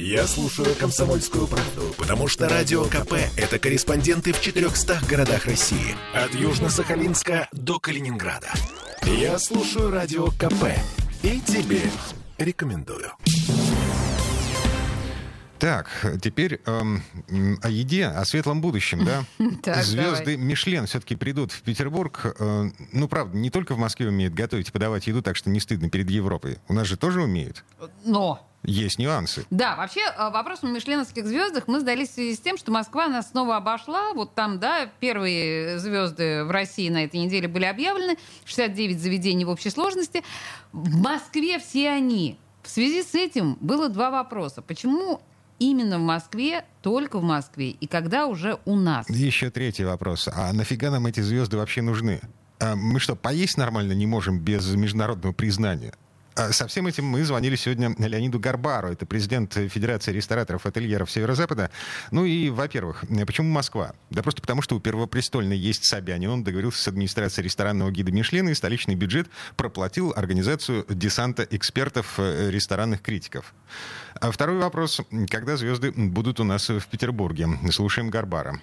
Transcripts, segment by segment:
Я слушаю «Комсомольскую правду», потому что «Радио КП» — это корреспонденты в 400 городах России. От Южно-Сахалинска до Калининграда. Я слушаю «Радио КП» и тебе рекомендую. Так, теперь эм, о еде, о светлом будущем, да? Так, Звезды давай. Мишлен все-таки придут в Петербург. Э, ну, правда, не только в Москве умеют готовить и подавать еду, так что не стыдно перед Европой. У нас же тоже умеют. Но Есть нюансы. Да, вообще э, вопрос о мишленовских звездах мы сдались в связи с тем, что Москва нас снова обошла. Вот там, да, первые звезды в России на этой неделе были объявлены. 69 заведений в общей сложности. В Москве все они. В связи с этим было два вопроса. Почему именно в Москве, только в Москве, и когда уже у нас? Еще третий вопрос. А нафига нам эти звезды вообще нужны? А мы что, поесть нормально не можем без международного признания? А Со всем этим мы звонили сегодня Леониду Гарбару, это президент Федерации рестораторов и ательеров Северо-Запада. Ну и, во-первых, почему Москва? Да просто потому, что у Первопрестольной есть Собянин. Он договорился с администрацией ресторанного гида Мишлена, и столичный бюджет проплатил организацию десанта экспертов э, ресторанных критиков. А второй вопрос. Когда звезды будут у нас в Петербурге? Слушаем Гарбара.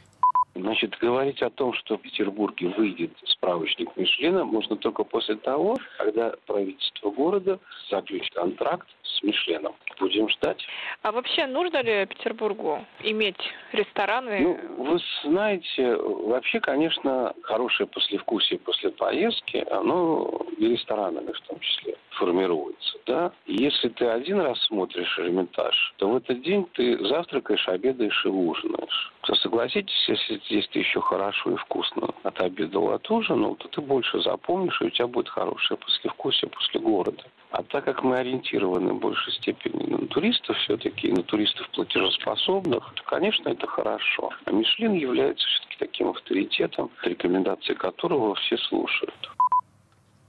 Значит, говорить о том, что в Петербурге выйдет справочник Мишлена, можно только после того, когда правительство города заключит контракт с Мишленом. Будем ждать. А вообще нужно ли Петербургу иметь рестораны? Ну, вы знаете, вообще, конечно, хорошее послевкусие после поездки, оно и ресторанами в том числе формируется, да. Если ты один раз смотришь Эрмитаж, то в этот день ты завтракаешь, обедаешь и ужинаешь. То согласитесь, если здесь ты еще хорошо и вкусно отобедал, отужинал, то ты больше запомнишь, и у тебя будет хорошее послевкусие после города. А так как мы ориентированы в большей степени на туристов все-таки, на туристов платежеспособных, то, конечно, это хорошо. А Мишлен является все-таки таким авторитетом, рекомендации которого все слушают.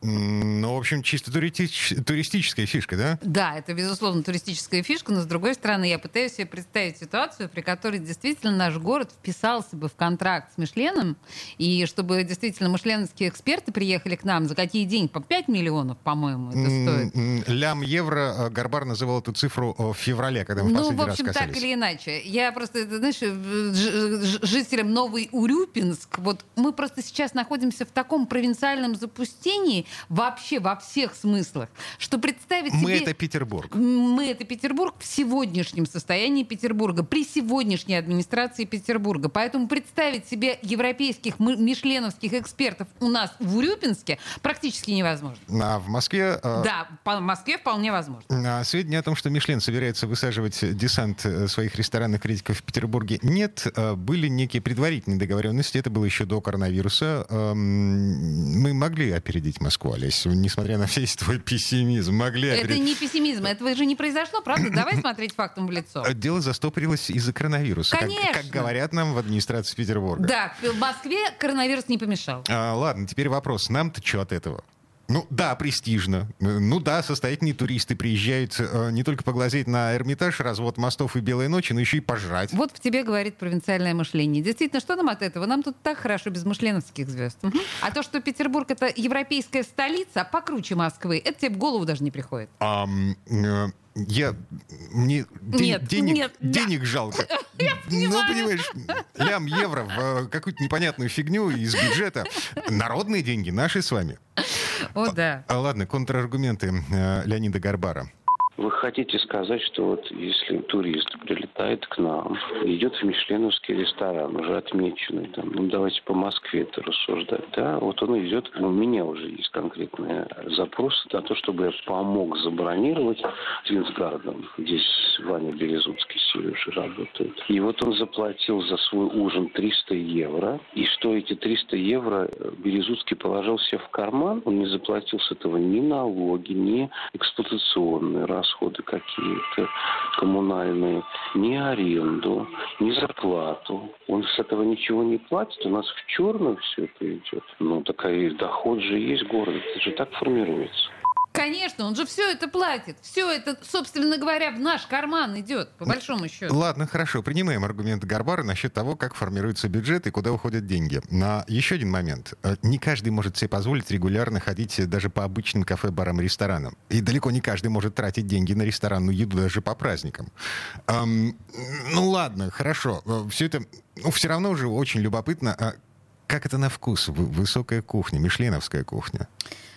Ну, в общем, чисто туристич- туристическая фишка, да? Да, это, безусловно, туристическая фишка, но, с другой стороны, я пытаюсь себе представить ситуацию, при которой действительно наш город вписался бы в контракт с Мишленом, и чтобы действительно мишленовские эксперты приехали к нам, за какие деньги? По 5 миллионов, по-моему, это стоит. Лям евро. э, Гарбар называл эту цифру э, в феврале, когда мы Ну, в общем, раз так или иначе. Я просто, знаешь, э, ж- жителям Новый Урюпинск, вот мы просто сейчас находимся в таком провинциальном запустении вообще во всех смыслах, что представить Мы себе... это Петербург. Мы это Петербург в сегодняшнем состоянии Петербурга, при сегодняшней администрации Петербурга. Поэтому представить себе европейских мы- мишленовских экспертов у нас в Урюпинске практически невозможно. А в Москве... э, Да, по Москве вполне возможно. а Сведения о том, что Мишлен собирается высаживать десант э, своих ресторанных критиков в Петербурге, нет. Э, Были некие предварительные договоренности. Это было еще до коронавируса. Эм, Мы могли опередить Москву, Олесь, несмотря на весь твой пессимизм. Могли Это опередить. не пессимизм, этого же не произошло, правда? Давай смотреть фактом в лицо. Э, Дело застопорилось из-за коронавируса, как- Конечно. как говорят нам в администрации Петербурга. Да, в Москве коронавирус не помешал. А, ладно, теперь вопрос. Нам-то что от этого? Ну да, престижно. Э, Ну да, состоятельные туристы приезжают э, не только поглазеть на Эрмитаж, развод мостов и белые ночи, но еще и пожрать. Вот в тебе говорит провинциальное мышление. Действительно, что нам от этого? Нам тут так хорошо без мышленовских звезд. Мгм. А то, что Петербург это европейская столица, покруче Москвы, это тебе в голову даже не приходит. Ам, э, я мне де- Нет, денег, нет, да. денег жалко. Ну, понимаешь, лям евро в какую-то непонятную фигню из бюджета. Народные деньги, наши с вами. О, да. А, ладно, контраргументы э, Леонида Гарбара. Вы хотите сказать, что вот если турист прилетает к нам, идет в мишленовский ресторан, уже отмеченный, там, ну давайте по Москве это рассуждать, да, вот он идет, ну, у меня уже есть конкретный запрос на то, чтобы я помог забронировать с Винсгардом. Здесь Ваня Березуцкий с Сережей работает. И вот он заплатил за свой ужин 300 евро, и что эти 300 евро Березуцкий положил себе в карман, он не заплатил с этого ни налоги, ни эксплуатационные расходы какие-то коммунальные, ни аренду, ни зарплату. Он с этого ничего не платит, у нас в черную все это идет. Ну, такая доход же есть город, это же так формируется. Конечно, он же все это платит. Все это, собственно говоря, в наш карман идет, по большому счету. Ладно, хорошо, принимаем аргумент Гарбара насчет того, как формируется бюджет и куда уходят деньги. На еще один момент. Э, не каждый может себе позволить регулярно ходить даже по обычным кафе, барам и ресторанам. И далеко не каждый может тратить деньги на ресторанную еду даже по праздникам. Эм, ну ладно, хорошо. Э, все это, ну, все равно уже очень любопытно. А как это на вкус? Высокая кухня, мишленовская кухня.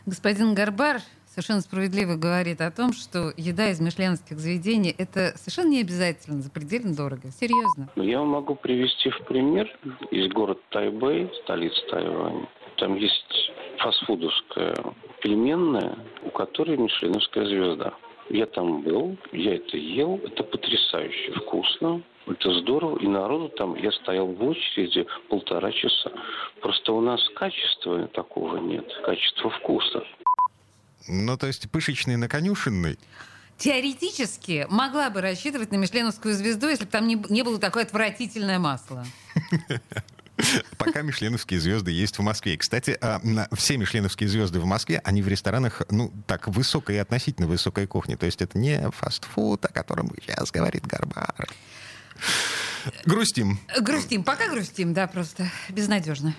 Господин Гарбар совершенно справедливо говорит о том, что еда из мишленовских заведений это совершенно не обязательно, запредельно дорого. Серьезно. Я могу привести в пример из города Тайбэй, столицы Тайваня. Там есть фастфудовская пельменная, у которой мишленовская звезда. Я там был, я это ел, это потрясающе вкусно, это здорово, и народу там, я стоял в очереди полтора часа. Просто у нас качества такого нет, качества вкуса. Ну, то есть пышечный на конюшенной? Теоретически могла бы рассчитывать на Мишленовскую звезду, если бы там не, не было такое отвратительное масло. Пока мишленовские звезды есть в Москве. Кстати, а, все мишленовские звезды в Москве, они в ресторанах, ну, так, высокой и относительно высокой кухни. То есть это не фастфуд, о котором сейчас говорит Гарбар. Грустим. Грустим. Пока грустим, да, просто безнадежно.